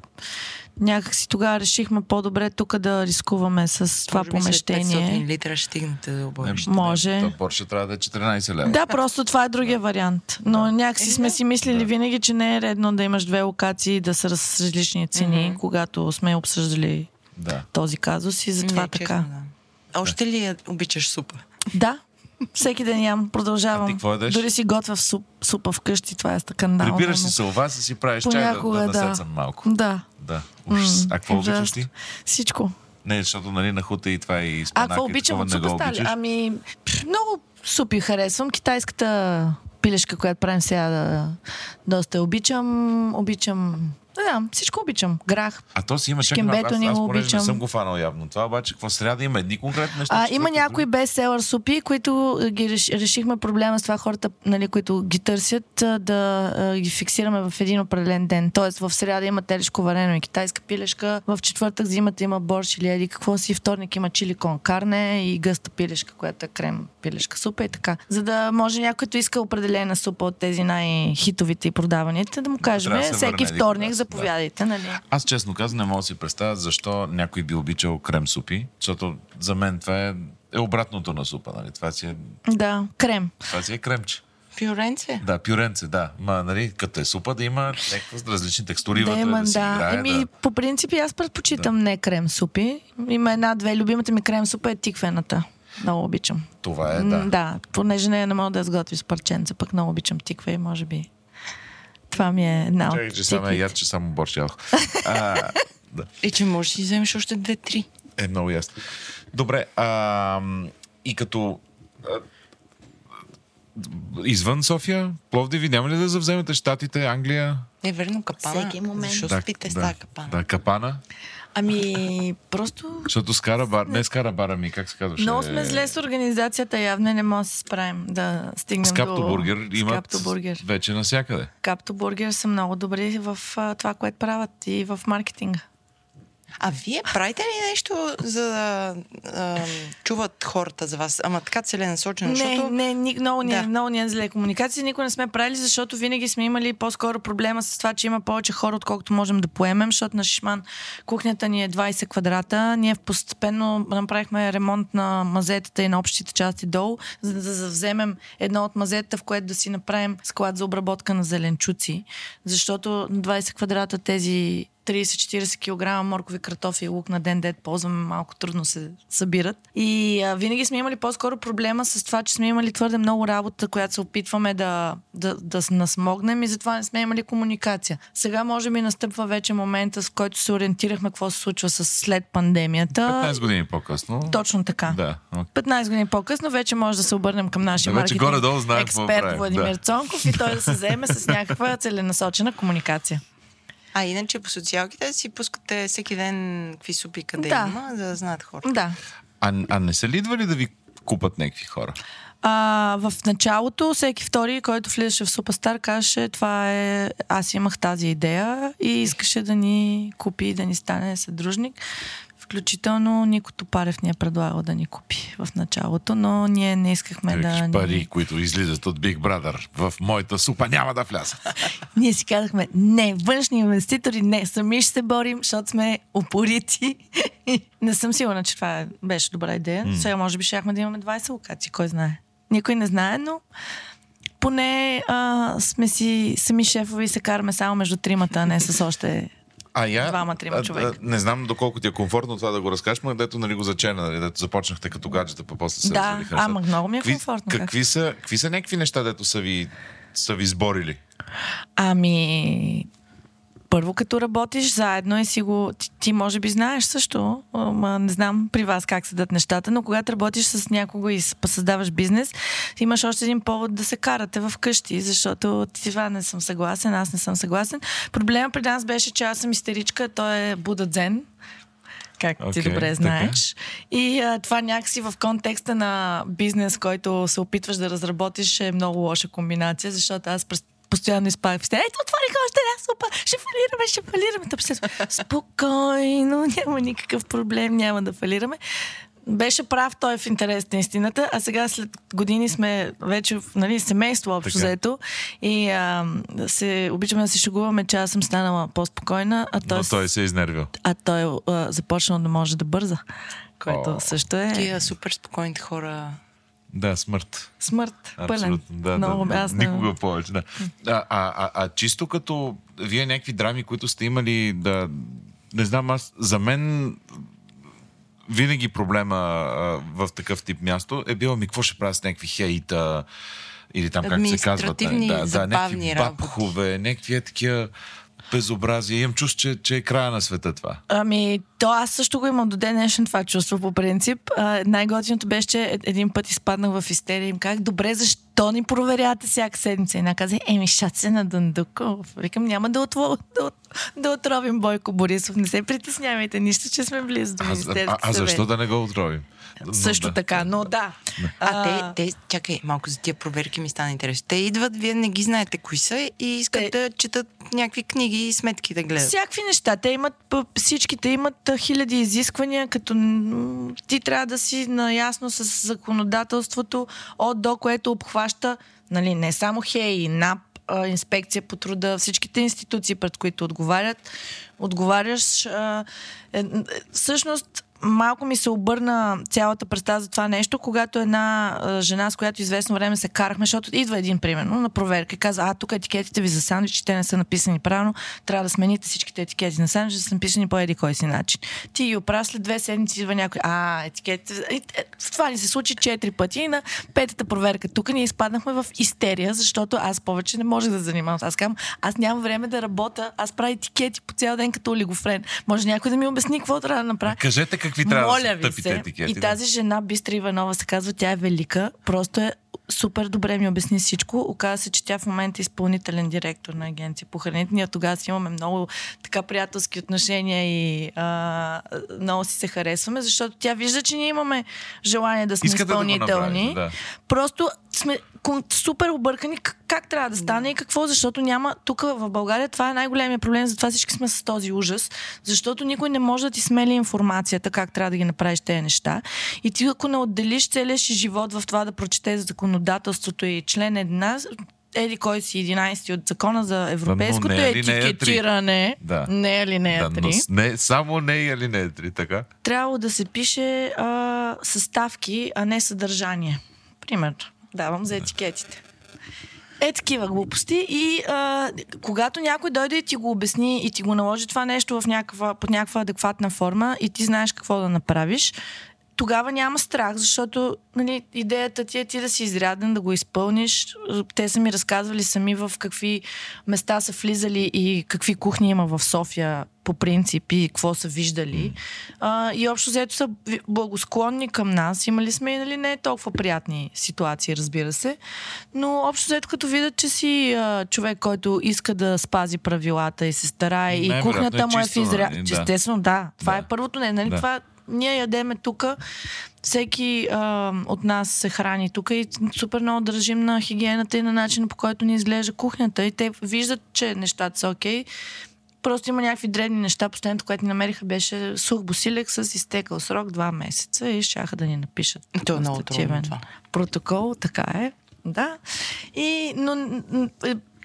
някакси тогава решихме по-добре тук да рискуваме с това Може би след 500 помещение. литра ще стигнете до оборище. Може. То Порше трябва да е 14 лева. Да, просто това е другия вариант. Но някакси Е, сме да. си мислили винаги, че не е редно да имаш две локации да са с различни цени, когато сме обсъждали Да. този казус и затова Не, така. честно, да. Още ли обичаш супа? Да. Всеки ден ям, продължавам. А ти какво ядеш? Дори си готвя в суп, супа вкъщи, това е скандално. Прибираш си се у вас и си правиш чай да, Понякога, да, да. малко. Да. Да. Ужас. А какво обичаш ти? Всичко. Не, защото нали на хута и това и А спанак какво и обичам от супа. Ами, много супи харесвам. Китайската пилешка, която правим сега, да, доста обичам. Обичам Знам, всичко обичам. Грах. А то си има Шкембето аз, аз, не аз понеже не съм го фанал явно. Това обаче, какво сряда да има едни конкретни неща? А, има някои бестселър супи, които ги реш, решихме проблема с това хората, нали, които ги търсят, да а, ги фиксираме в един определен ден. Тоест в сряда има телешко варено и китайска пилешка, в четвъртък зимата има борщ или еди какво си, вторник има чили кон карне и гъста пилешка, която е крем пилешка супа и така. За да може някой, който иска определена супа от тези най-хитовите и продаваните, да му кажем, да се всеки върне вторник си, да. заповядайте, нали? Аз честно казвам не мога да си представя защо някой би обичал крем супи, защото за мен това е, е обратното на супа. Нали? Това, си е, Да, крем. това си е кремче. Фиоренце? Да, пюренце, да. Ма, нали, като е супа, да има някакви различни текстури Да, вътре, има, да, си да. играе. Еми, да... по принцип аз предпочитам не крем супи. Има една-две. Любимата ми крем супа е тиквената. Много обичам. Това е, да. да. Понеже не, не мога да я сготви с парченца, пък много обичам тиква и може би това ми е една от че само е яд, че само борщ ядох. А, да, И че можеш да си вземеш още две-три. е много ясно. Добре, а, и като а, извън София, Пловдиви, няма ли да завземете Штатите, Англия? Не, верно, капана. Всеки момент. Защо спите с тази капана? Да, капана. Ами, просто Защото скара бар, не скара бара ми, как се казваше? много сме зле с организацията, явно не можем да се справим да стигнем Скапто до... бургер имат Скапто бургер. вече навсякъде. Капто бургер са много добри в това, което правят и в маркетинга. А вие правите ли нещо за да а, чуват хората за вас? Ама така целенасочено, Не, защото... не, ни, много, ни, Да. да. много ни е зле комуникация. Никога не сме правили, защото винаги сме имали по-скоро проблема с това, че има повече хора, отколкото можем да поемем, защото на Шишман кухнята ни е 20 квадрата. Ние постепенно направихме ремонт на мазетата и на общите части долу, за да завземем едно от мазетата, в което да си направим склад за обработка на зеленчуци. Защото на 20 квадрата тези 30-40 кг моркови, картофи и лук на ден дет ползваме, малко трудно се събират. И а, винаги сме имали по-скоро проблема с това, че сме имали твърде много работа, която се опитваме да, да, да насмогнем и затова не сме имали комуникация. Сега може би настъпва вече момента, в който се ориентирахме какво се случва с след пандемията. 15 години по-късно. Точно така. Да. окей. 15 години по-късно вече може да се обърнем към нашия Да, вече маркетинг експерт Владимир да. Цонков и той да се заеме с някаква целенасочена комуникация. А иначе по социалките си пускате всеки ден какви супи къде Да. има, за да знаят хората. Да. А, а не са ли идвали да ви купат някакви хора? А, в началото всеки втори, който влизаше в Суперстар, казваше, това е... Аз имах тази идея и искаше да ни купи, да ни стане съдружник. Включително Нико Топарев ни е предлагал да ни купи в началото, но ние не искахме да... Някакви ни- пари, които излизат от Big Brother в моята супа няма да влязат. Ние си казахме, не, външни инвеститори, не, сами ще се борим, защото сме упорити. не съм сигурна, че това беше добра идея. Mm. Сега може би щяхме да имаме 20 локации, кой знае. Никой не знае, но поне а, сме си сами шефови и се караме само между тримата, а не с още... А я, Двама-трима а, човека. не знам доколко ти е комфортно това да го разкажеш, но дето нали го зачена, нали, дето започнахте като гаджета, па после се Да, ама много ми е Какви- комфортно, как? Какви са, какви са някакви неща, дето са ви са ви сборили? Ами, първо като работиш заедно и си го... Ти, ти може би знаеш също, ама не знам при вас как седат нещата, но когато работиш с някого и създаваш бизнес, имаш още един повод да се карате в къщи, защото ти това не съм съгласен, аз не съм съгласен. Проблема при нас беше, че аз съм истеричка, той е Буда Дзен как okay, ти добре знаеш. Така. И а, това някакси в контекста на бизнес, който се опитваш да разработиш е много лоша комбинация, защото аз през постоянно изпадах в стена. Ето, отвориха още една супа. Ще фалираме, ще фалираме. Тъп Спокойно, няма никакъв проблем, няма да фалираме. Беше прав той в интерес на истината, а сега след години сме вече нали, семейство общо заето и а, се, обичаме да се шегуваме, че аз съм станала по-спокойна, а той, Но той се е изнервил. А той а, започнал да може да бърза, което О. също е... Тия супер спокойните хора да, смърт. Смърт. Абсолютно. Да, Много, да, аз никога повече. Да. А, а, а, а чисто като вие някакви драми, които сте имали да... Не знам, аз за мен винаги проблема а, в такъв тип място е било ми какво ще правя с някакви хейта или там как се казват. Да, да, някакви бабхове, някакви е такива безобразие. Имам чувство, че, че е края на света това. Ами, то аз също го имам до ден днешен това чувство по принцип. А, най-готиното беше, че е, един път изпаднах в истерия им как добре, защо ни проверявате всяка седмица? И наказа, еми, шат се на Дъндуков. Викам, няма да, отво, да, да отровим Бойко Борисов. Не се притеснявайте, нищо, че сме близо до Министерски а, а, а защо да не го отровим? Също да. така, но да. А, а те, те, чакай, малко за тия проверки ми стана интересно. Те идват, вие не ги знаете кои са и искат те... да четат някакви книги и сметки да гледат. Всякакви неща. Те имат, всичките имат хиляди изисквания, като ти трябва да си наясно с законодателството от до, което обхваща нали, не само ХЕИ, НАП, инспекция по труда, всичките институции, пред които отговарят, отговаряш. Е, е, всъщност, малко ми се обърна цялата представа за това нещо, когато една жена, с която известно време се карахме, защото идва един, примерно, на проверка и каза, а, тук етикетите ви за сандвичи, те не са написани правилно, трябва да смените всичките етикети на сандвичи, да са написани по еди кой си начин. Ти ги оправя след две седмици, идва някой, а, етикетите... Това ни се случи четири пъти и на петата проверка. Тук ние изпаднахме в истерия, защото аз повече не можех да занимавам. Аз казвам, аз нямам време да работя, аз правя етикети по цял ден като олигофрен. Може някой да ми обясни какво трябва да направя. Кажете какви трябва Моля да са тъпите се. етикети. И тази жена, Бистра Иванова, се казва, тя е велика. Просто е супер добре ми обясни всичко. Оказва се, че тя в момента е изпълнителен директор на агенция по храните. Ние тогава си имаме много така приятелски отношения и а, много си се харесваме, защото тя вижда, че ние имаме желание да сме Искате изпълнителни. Да да. Просто сме супер объркани как, трябва да стане и какво, защото няма тук в България това е най-големия проблем, затова всички сме с този ужас, защото никой не може да ти смели информацията как трябва да ги направиш тези неща. И ти ако не отделиш целия си живот в това да прочетеш законодателството и член една, еди кой си 11 от закона за европейското не, етикетиране. Да. Не е ли не е 3. Да, не, само не е ли не е 3, така? Трябва да се пише а, съставки, а не съдържание. Примерно давам за етикетите. Е такива глупости. И а, когато някой дойде и ти го обясни и ти го наложи това нещо в някаква, под някаква адекватна форма и ти знаеш какво да направиш, тогава няма страх, защото нали, идеята ти е ти да си изряден, да го изпълниш. Те са ми разказвали сами в какви места са влизали и какви кухни има в София по принцип и какво са виждали. А, и общо взето са благосклонни към нас. Имали сме и нали, не толкова приятни ситуации, разбира се. Но общо взето като видят, че си а, човек, който иска да спази правилата и се старае и кухнята му е в изряд. Нали, да. Естествено, да. Това да. е първото. Не, нали, да. това ние ядеме тук, всеки а, от нас се храни тук и супер много държим на хигиената и на начина по който ни изглежда кухнята. И те виждат, че нещата са окей. Просто има някакви древни неща. Последното, което ни намериха, беше сух босилек с изтекал срок два месеца и щяха да ни напишат. То е много трудно това. Протокол, така е. Да. И, но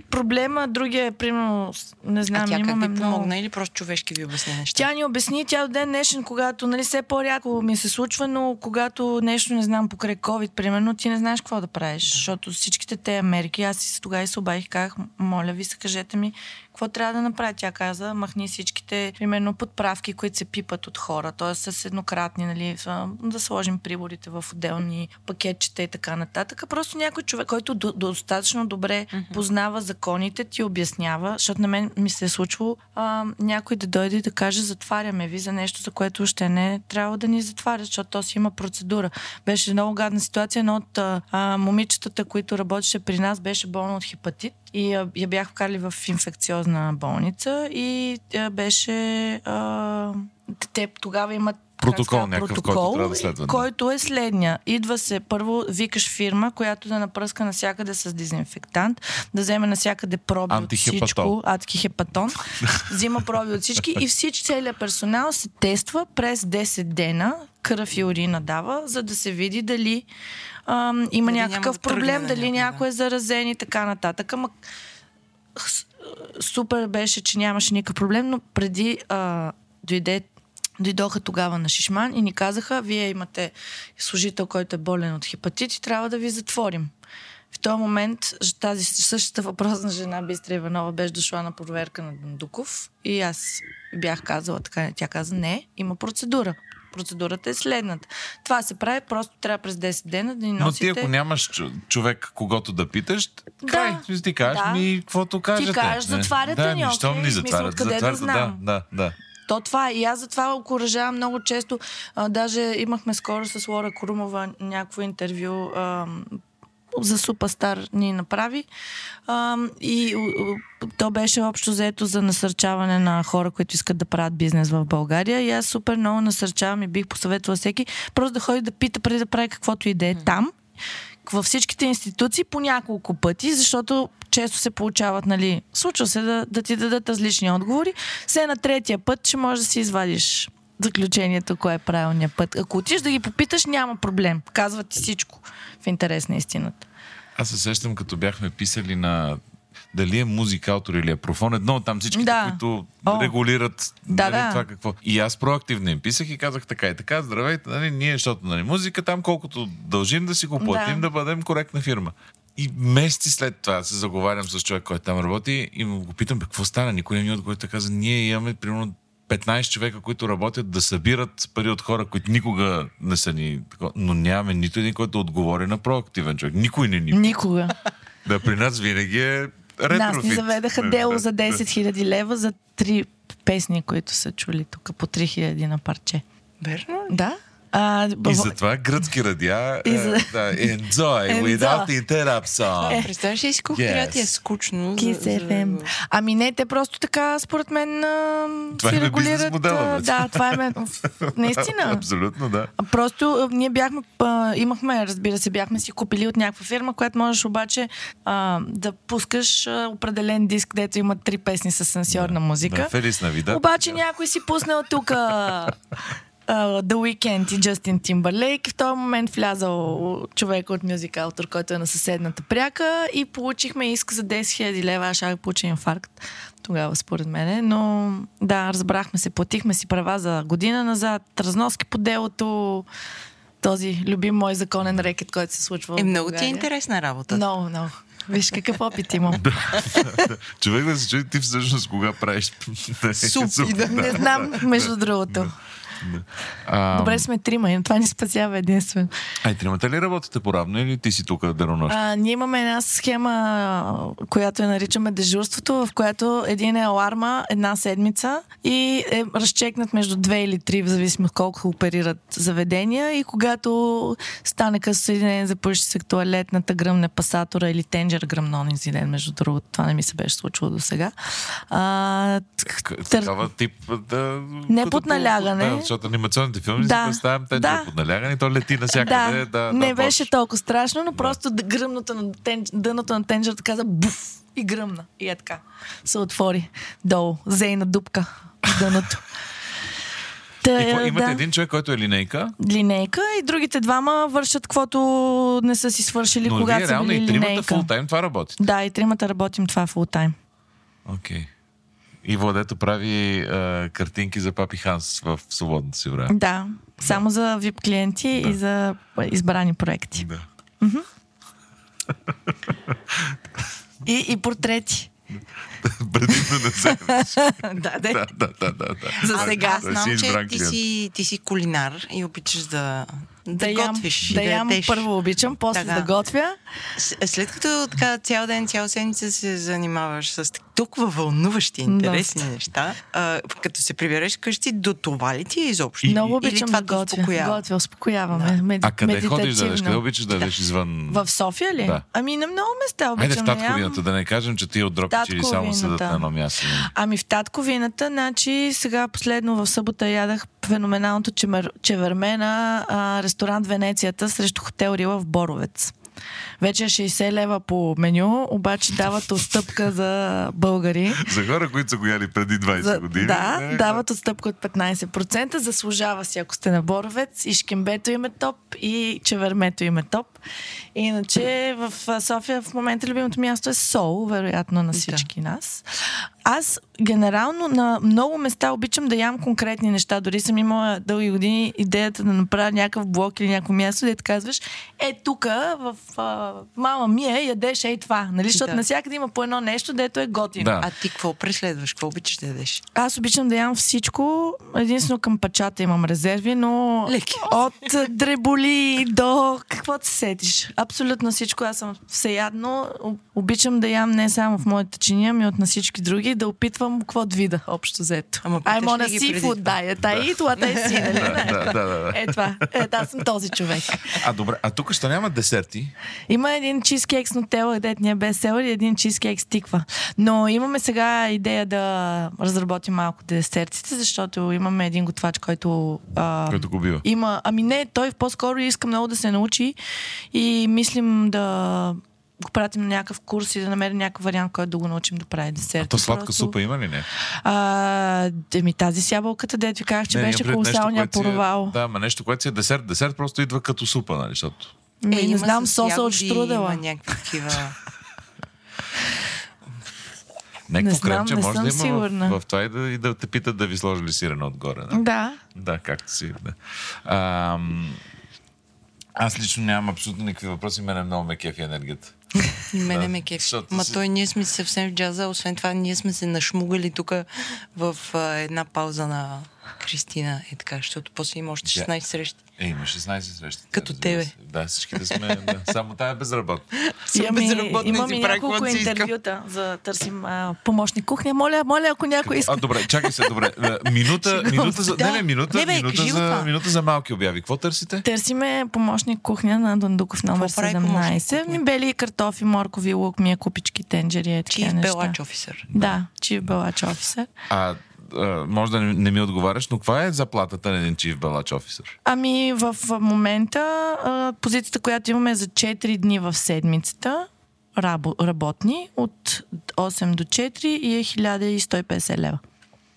проблема, другия е, примерно, не знам, а тя имаме как ви помогна много... или просто човешки ви обясни неща? Тя ни обясни, тя до ден днешен, когато, нали, все по-рядко ми се случва, но когато нещо, не знам, покрай COVID, примерно, ти не знаеш какво да правиш, да. защото всичките те Америки, аз си тогава и се обадих, казах, моля ви се, кажете ми, какво трябва да направя? Тя каза, махни всичките, примерно, подправки, които се пипат от хора, т.е. с еднократни, нали, да сложим приборите в отделни пакетчета и така нататък. Просто някой човек, който до, достатъчно добре mm-hmm. познава законите, ти обяснява, защото на мен ми се е случило а, някой да дойде и да каже, затваряме ви за нещо, за което още не трябва да ни затварят, защото то си има процедура. Беше много гадна ситуация, но от а, момичетата, които работеше при нас, беше болна от хепатит и я, я бях вкарали в инфекциозна болница и тя беше... А, те тогава имат протокол, ска, някакъв, протокол, който трябва да следва. Който е следния. Идва се, първо викаш фирма, която да напръска навсякъде с дезинфектант, да вземе навсякъде проби от всичко, антихепатон, взима проби от всички и всички, целият персонал се тества през 10 дена, кръв и урина дава, за да се види дали ам, има дали някакъв проблем, да дали някой е заразен и така нататък. Ама супер беше, че нямаше никакъв проблем, но преди а, дойде дойдоха тогава на Шишман и ни казаха, вие имате служител, който е болен от хепатит и трябва да ви затворим. В този момент тази същата въпросна жена Бистра Иванова беше дошла на проверка на Дандуков и аз бях казала така, тя каза не, има процедура. Процедурата е следната. Това се прави, просто трябва през 10 дена да ни носите... Но ти ако нямаш човек, когато да питаш, край, да, ти кажеш да. ми, каквото кажете. Ти кажеш, затваряте да, ни, окей, ни затварят, откъде затварят, да знам. Да, да, да. То това е. И аз затова окоръжавам много често. А, даже имахме скоро с Лора Крумова някакво интервю а, за Супастар ни направи. А, и то беше общо заето за насърчаване на хора, които искат да правят бизнес в България. И аз супер много насърчавам и бих посъветвала всеки просто да ходи да пита преди да прави каквото и да е там във всичките институции по няколко пъти, защото често се получават, нали, случва се да, да ти дадат различни отговори. Все на третия път ще можеш да си извадиш заключението, кое е правилният път. Ако отиш да ги попиташ, няма проблем. Казва ти всичко в интерес на истината. Аз се сещам, като бяхме писали на дали е музикалтор или е профон, едно от там всички, да. които О. регулират да, нали, да. това какво. И аз проактивно им писах и казах така и така, здравейте, нали, ние, защото нали, музика там колкото дължим да си го платим, да, да бъдем коректна фирма. И месеци след това се заговарям с човек, който там работи и му го питам, какво стана? Никой не ми отговори. Така каза, ние имаме примерно 15 човека, които работят да събират пари от хора, които никога не са ни... Но нямаме нито един, който отговори на проактивен човек. Никой не ни. Никога. Да, при нас винаги е ретрофит. Нас ни заведаха дело за 10 000 лева за три песни, които са чули тук по 3 000 на парче. Верно? Да. А, и затова гръцки радиа и за... да, enjoy without interruption. Е, представяш ли си колко yes. ти е скучно? Kiss за, FM. Ами не, те просто така, според мен, това си е регулират. Модела, да, това е наистина. Абсолютно, да. Просто ние бяхме, имахме, разбира се, бяхме си купили от някаква фирма, която можеш обаче а, да пускаш определен диск, където има три песни с сенсорна музика. Да, Фелис на вида. Обаче някой си пуснал тук uh, The Weeknd и Джастин Тимбърлейк. В този момент влязал човек от Autor, който е на съседната пряка и получихме иск за 10 000 лева. Аз ще получа инфаркт тогава, според мене. Но да, разбрахме се, платихме си права за година назад, разноски по делото, този любим мой законен рекет, който се случва. Е, много ти е интересна работа. Много, много. Виж какъв опит имам. Човек да се чуди ти всъщност кога правиш супи. Да. Не знам, между другото. А, Добре сме трима и това ни спасява единствено. А и тримата ли работите по-равно или ти си тук денонощ? А, ние имаме една схема, която я наричаме дежурството, в която един е аларма една седмица и е разчекнат между две или три, в зависимост колко оперират заведения и когато стане късно съединение, запуши се туалетната, гръмне пасатора или тенджер гръмно инцидент, между другото. Това не ми се беше случило до сега. А, Такава тип да... Не под налягане. Да, защото анимационните филми да, си представям те да. под налягане то лети навсякъде. Да, да, не да, беше бош. толкова страшно, но да. просто гръмното на тен, дъното на тенджерата каза буф и гръмна. И е така. Се отвори долу. Зейна дупка в дъното. Та, и какво, имате да. един човек, който е линейка? Линейка и другите двама вършат каквото не са си свършили, Но когато са били и тримата линейка. фултайм това работите? Да, и тримата работим това фултайм. Окей. Okay. И Владето прави а, картинки за Папи Ханс в свободното си време. Да, само да. за VIP клиенти да. и за избрани проекти. Да. и, и портрети. предимно да вземеш. да, де. да, да, да, да, да. За сега. Аз Да си знам, че ти си, ти си кулинар и обичаш да, да, ям, готвиш. и да ям ядеш. първо обичам, после Така. да готвя. След като така цял ден, цяла седмица се занимаваш с толкова вълнуващи, интересни неща, а, като се прибереш къщи, до това ли ти е изобщо? Много обичам да готвя. успокоява? Готвя, успокояваме. Да. Мед, А къде ходиш да ядеш? Къде обичаш да ядеш извън... В София ли? Да. Ами на много места обичам Айде в да татковината, да не кажем, че ти от дропичи или само седат на едно място. Ами в татковината, значи сега последно в събота ядах феноменалното чевермена а, ресторант Венецията срещу хотел Рила в Боровец. Вече е 60 лева по меню, обаче дават отстъпка за българи. За хора, които са го яли преди 20 За, години. да, е, дават отстъпка от 15%. Заслужава си, ако сте на Боровец. И шкембето им е топ, и чевермето им е топ. Иначе в София в момента любимото място е Сол, вероятно на всички нас. Аз генерално на много места обичам да ям конкретни неща. Дори съм имала дълги години идеята да направя някакъв блок или някакво място, да казваш, е тук в а, мама ми е, ядеш ей това. Нали? Защото Да. навсякъде има по едно нещо, дето е готино. Да. А ти какво преследваш? Какво обичаш да ядеш? Аз обичам да ям всичко. Единствено към пачата имам резерви, но Леки. от дреболи до какво се сетиш. Абсолютно всичко. Аз съм всеядно. Обичам да ям не само в моята чиния, ами от на всички други, да опитвам какво да вида, общо взето. Ама I'm on a seafood това? diet. Това те си, нали? Да, да, да, да. Е това. Е, аз съм този човек. А добре, а тук ще няма десерти. Има един чизкейк с нутела, където ни е бестселър и един чизкейк с тиква. Но имаме сега идея да разработим малко десертите, защото имаме един готвач, който... А, Който го бива. Има... Ами не, той по-скоро иска много да се научи и мислим да го пратим на някакъв курс и да намерим някакъв вариант, който да го научим да прави десерти. А то сладка Просто- супа има ли не? А, еми тази с ябълката, дето ви казах, че Не, беше колосалния си е- провал. Да, ма нещо, което си е десерт. Десерт просто идва като супа, нали? Защото Ми, не Е, има знам соса от штрудела. Има някакви такива... някакво Не кремче не може да има сигурна. в, в това и да, и да те питат да ви сложили сирена отгоре. Да, Да. да както си. Да. Ам, аз лично нямам абсолютно никакви въпроси. Мене много ме кефи енергията. И мене Да, ме кефи. Ма си- той ние сме съвсем в джаза. Освен това, ние сме се нашмугали тук в а, една пауза на Кристина. Е така, защото после има още 16 срещи. Е, има 16 срещи. Като разбира тебе. се. Да, всичките сме. Да. Само тая е безработна. Имаме, и имаме си няколко интервюта за търсим а, помощник кухня. Моля, моля, ако някой иска. А, добре, чакай се, добре. Е, Минута, минута за... се. Не, не, минута, Не, бе, минута, за, това. минута за малки обяви. Какво търсите? Търсиме помощник кухня на Дондуков номер Какво прави помощник 17. кухня? Ми бели картофи, моркови, лук, мия купички, тенджери, е Чиев белач офисър. Да, чиев белач офисър. А, може да не, не ми отговаряш, но каква е заплатата на един чиф белач офисър? Ами в момента а, позицията, която имаме е за 4 дни в седмицата, рабо, работни, от 8 до 4 и е 1150 лева.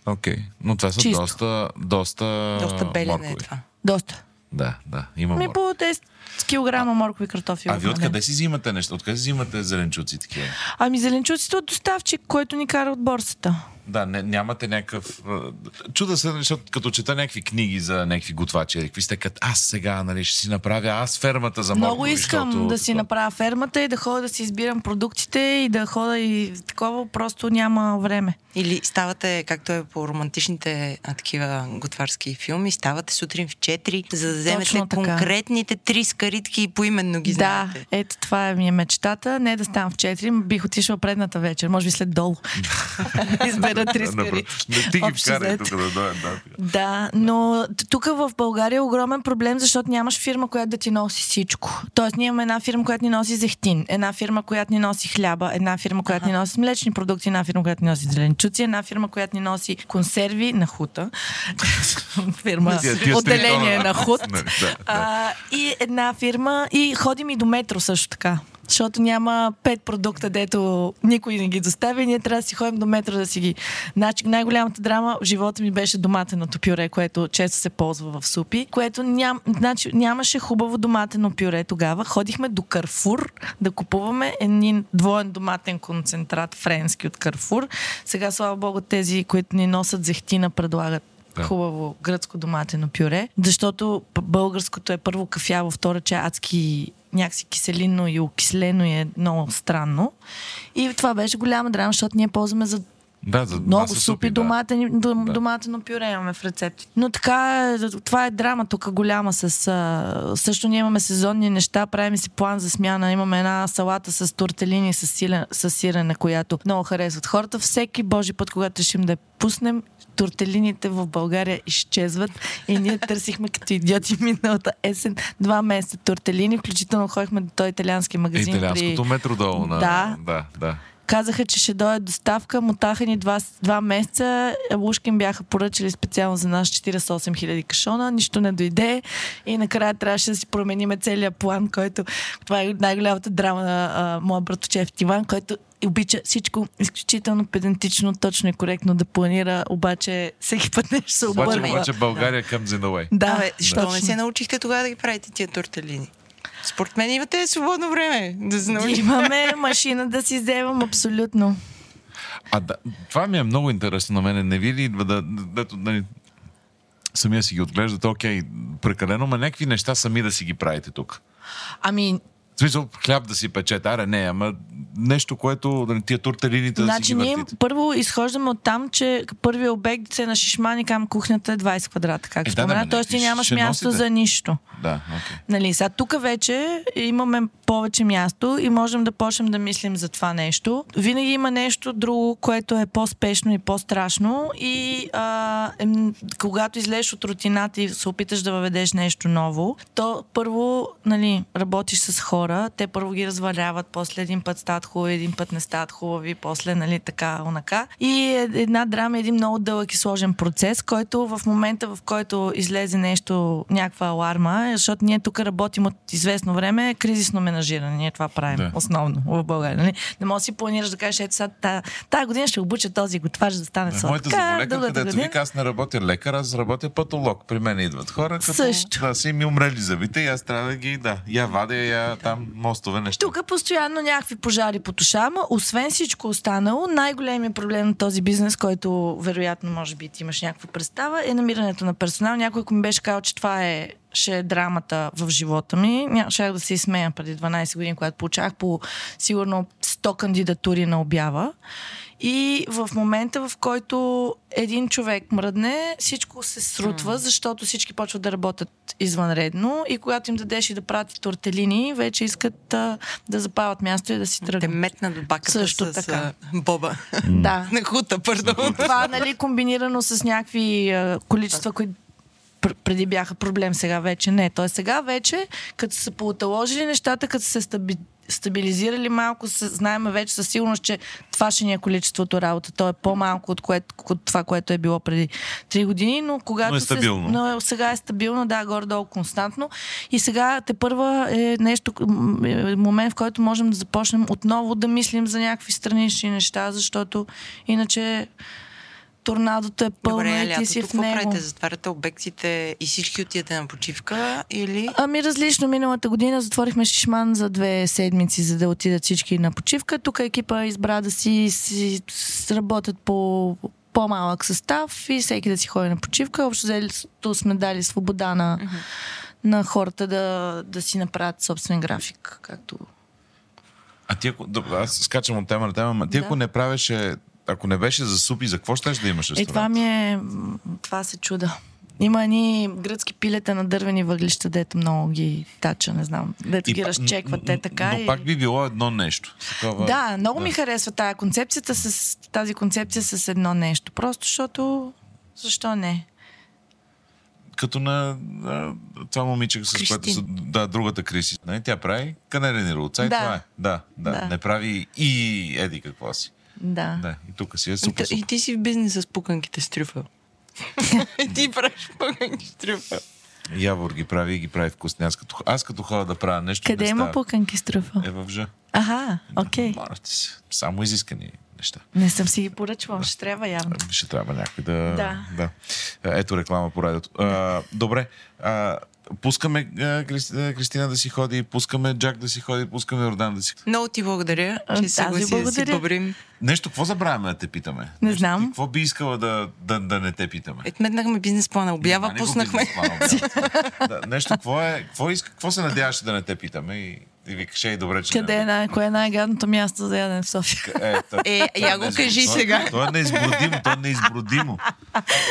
Окей, но това са Чисто. доста, доста, Доста белене е това. Доста. Да, да, има Ми моркови. по 10 килограма моркови картофи. А в ви откъде си взимате нещо? Откъде си взимате зеленчуци такива? Ами зеленчуците от доставчик, който ни кара от борсата. Да, не, нямате някакъв... Чуда се, защото като чета някакви книги за някакви готвачи, какви сте като аз сега, нали, ще си направя аз фермата за моркови. Много искам защото- да си направя фермата и да ходя да си избирам продуктите и да хода и такова, просто няма време. Или ставате, както е по романтичните а, такива готварски филми, ставате сутрин в 4, за да вземете конкретните три скаритки и поименно ги да, знаете. ето това е ми е мечтата. Не да ставам в 4, бих отишла предната вечер, може би след долу. Избера три Да, скари. Не ти ги вкарай тук да дойдат. Да, но тук в България е огромен проблем, защото нямаш фирма, която да ти носи всичко. Тоест, ние имаме една фирма, която ни носи зехтин, една фирма, която ни носи хляба, една фирма, която ни носи млечни продукти, една фирма, която ни носи зеленчуци, една фирма, която ни носи консерви на хута. фирма, отделение на худ. Нали, да, да. А, и една фирма, и ходим и до метро също така. Защото няма пет продукта, дето никой не ги доставя. и Ние трябва да си ходим до метро да си ги. Значи, най-голямата драма в живота ми беше доматеното пюре, което често се ползва в супи, което ням, значи, нямаше хубаво доматено пюре тогава. Ходихме до Карфур да купуваме един двоен доматен концентрат френски от Карфур. Сега, слава богу, тези, които ни носят зехтина, предлагат Да. хубаво гръцко доматено пюре, защото българското е първо кафяво, второ, че е адски някакси киселинно и окислено и е много странно. И това беше голяма драма, защото ние ползваме за Да, за много маса супи, да. доматен, дом, Да. доматено пюре имаме в рецепти. Но така, е, това е драма тук голяма. С, също ние имаме сезонни неща, правим си план за смяна. Имаме една салата с тортелини с, сирене, с сирене, която много харесват хората. Всеки божи път, когато решим да я пуснем, тортелините в България изчезват и ние търсихме като идиоти миналата есен два месеца тортелини, включително ходихме до този италиански магазин. Италианското при... метро долу на... Да. да, да. Казаха, че ще дойде доставка, мотаха ни два, два месеца. Ушкин бяха поръчали специално за нас 48 хиляди кашона, нищо не дойде и накрая трябваше да си промениме целият план, който това е най-голямата драма на а, моя братовчев Тиван, който обича всичко изключително педантично, точно и коректно да планира, обаче всеки път нещо се Обаче, обърва. обаче България comes in the way. Да, Абе, що не се научихте тогава да ги правите тия тортелини? Според мен имате свободно време да се научите. Имаме машина да си вземам абсолютно. А да, това ми е много интересно на мене. Не ви ли идва да, да, да, да самия си ги отглеждате, окей, прекалено, ма някакви неща сами да си ги правите тук. Ами, смисъл, хляб да си печете, аре не, ама нещо, което, нали, тия туртелините да Значи си ги ние въртите. първо изхождаме от там, че първият обект се на Шишмани, към кухнята е 20 квадрата, както Е, да, да, спомена. бе, Тоест ти нямаш място носите. за нищо. Да, окей. Нали, сега тук вече имаме повече място и можем да почнем да мислим за това нещо. Винаги има нещо друго, което е по-спешно и по-страшно и а, е, когато излезеш от рутината и се опиташ да въведеш нещо ново, то първо нали, работиш с хора, те първо ги разваляват, после един път стават хубави, един път не стават хубави, после нали, така, онака. И е- една драма е един много дълъг и сложен процес, който в момента, в който излезе нещо, някаква аларма, защото ние тук работим от известно време, кризисно менажиране. Ние това правим Да. основно в България. Нали? Не можеш да си планираш да кажеш, ето сега та, тази година ще обуча този готвач да стане моята сладка, заболекар, другата където вика, аз не работя лекар, аз работя патолог. При мен идват хора, като Също. да, са им умрели зъбите и аз трябва да ги, да, я вадя, я там мостове неща. Тук постоянно някакви пожари по туша, ама освен всичко останало, най-големият проблем на този бизнес, който вероятно може би ти имаш някаква представа, е намирането на персонал. Някой, ако ми беше казал, че това е ще е драмата в живота ми. Щях да се изсмея преди 12 години, когато получах по сигурно 100 кандидатури на обява. И в момента, в който един човек мръдне, всичко се срутва, защото всички почват да работят извънредно и когато им дадеш и да прати тортелини, вече искат а, да запават място и да си Те тръгнат. метна до баката Също с така. а, боба. Да. На хута, пардон. Това, нали, комбинирано с някакви а, количества, които преди бяха проблем, сега вече не. Тоест сега вече, като са се пооталожили нещата, като са се стаби, стабилизирали малко, знаем вече със сигурност, че това ще ни е количеството работа. То е по-малко от, което, от това, което е било преди 3 години, но когато Но е стабилно. Се, но е- сега е стабилно, да, горе-долу константно. И сега те първа е нещо, е момент, в който можем да започнем отново да мислим за някакви странични неща, защото иначе торнадото е пълно Добре, и ти си в него. правите? Затваряте обектите и всички отидете на почивка или... Ами различно. Миналата година затворихме Шишман за две седмици, за да отидат всички на почивка. Тук екипа избра да си, си работят по по-малък състав и всеки да си ходи на почивка. Общо взето сме дали свобода на, на хората да, да си направят собствен график, както А ти ако, добре, аз скачам от тема на тема, ама ти Да. ако не правеше, ако не беше за супи, за какво щеш да имаш Е, ресторант? това ми е... Това се чуда. Има едни гръцки пилета на дървени въглища, дето много ги тача, не знам. Дето И ги разчекват те така. Но и... пак би било едно нещо. Такова... Да, много да. ми харесва тая концепцията с тази концепция с едно нещо. Просто защото защо не? Като на, на това момиче, с което Кристин. с, да, другата Криси. Не, тя прави канелени рулца и Да. това е. Да, да, Да. Не прави и еди какво си. Да. Да, и тук си е супер. И супер. ти си в бизнеса с пуканките с трюфел. И ти правиш пуканки с трюфел. Явор ги прави и ги прави вкусни. Аз като, аз като ходя да правя нещо, Къде не има става. пуканки с трюфел? Е в Ж. Аха, окей. Се. Само изискани неща. Не съм си ги поръчвала, ще трябва явно. Ще трябва някой да... Да. да. Ето реклама по радиото. А, добре. А, пускаме а, Кристина, Кристина да си ходи, пускаме Джак да си ходи, пускаме Йордан да си Много ти благодаря, че се ви съгласи да си бъбрим. Нещо, какво забравяме да те питаме? Не Нещо, знам. ти Какво би искала да, да, да не те питаме? Ето метнахме бизнес плана. Обява го пуснахме. да, нещо, какво, е, какво, иска, какво се надяваше да не те питаме и, и викаш, ей, добре, че Къде не е най- кое е най-гадното място за ядене в София? Е, то- Е, то я го кажи то- сега. То е неизбродимо, то е неизбродимо.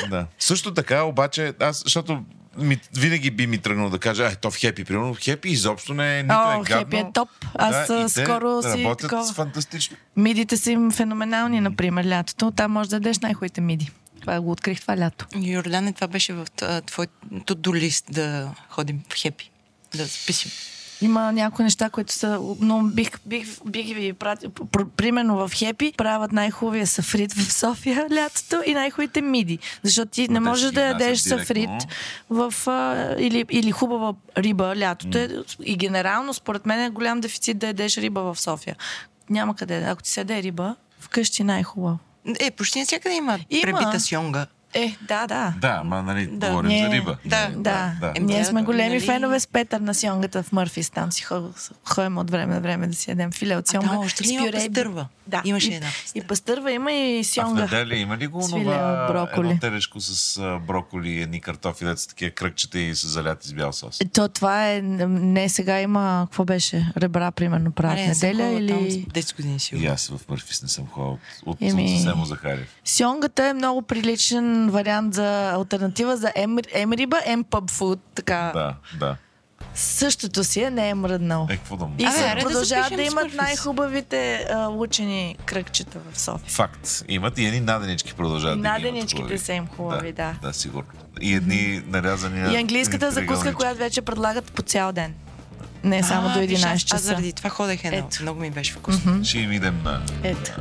Да. Също така, обаче, аз, защото ми, винаги би ми тръгнало да кажа, ай, то в хепи, примерно. Хепи изобщо не е нито О, е гадно. Хепи е топ. Аз, да, скоро си работят такова. фантастично. Мидите са им феноменални, например, лятото. Там може да ядеш най-хубавите миди. Това го открих това лято. Йордане, това беше в твоето до лист да ходим в хепи. Да списим. Има някои неща, които са... Но бих, бих, бих ви пратил... пр- Примерно в Хепи правят най-хубавия сафрит в София лятото и най-хубавите миди. Защото ти не те можеш си да ядеш сафрит в, а, или, или хубава риба лятото. Е, и генерално, според мен е голям дефицит да ядеш риба в София. Няма къде. Ако ти се яде риба, вкъщи най-хубаво. Е, почти навсякъде има, Има. пребита сьонга. Е, да, да. Да, ма, нали, Да. говорим Ние- за риба. Да, Да, да. Еми, ние да, сме големи нали- фенове с Петър на сьонгата в Мърфис. Там си хо- ходим от време на време да си ядем филе от А сьонга. там още ли има и- пастърва? Да. Имаше и, една И пастърва. пастърва има и А в неделя има ли го онова, от броколи. едно телешко с а, броколи и едни картофи, деца такива кръгчета и са заляти с бял сос? Е, То това е... Не, сега има... Какво беше? Ребра, примерно, правят неделя там или... 10 години И сигурно. аз в Мърфис не съм ходил от, от, Еми- от Захарев. Сьонгата е много приличен вариант за альтернатива за ем, ем риба, ем пъб фуд. Така. Да, да. Същото си е, не е мръднал. Е, какво да му? И Абе, се да продължават да, имат най-хубавите а, учени кръгчета в София. Факт. Имат и едни наденички продължават да наденичките хубави. са им хубави, да. Да, сигурно. И едни нарязани И английската закуска, която вече предлагат по цял ден. Не само А, до виж, аз- 11 Аз часа. заради това ходех едно. Ето. Много ми беше вкусно. Ще им идем на... Ето.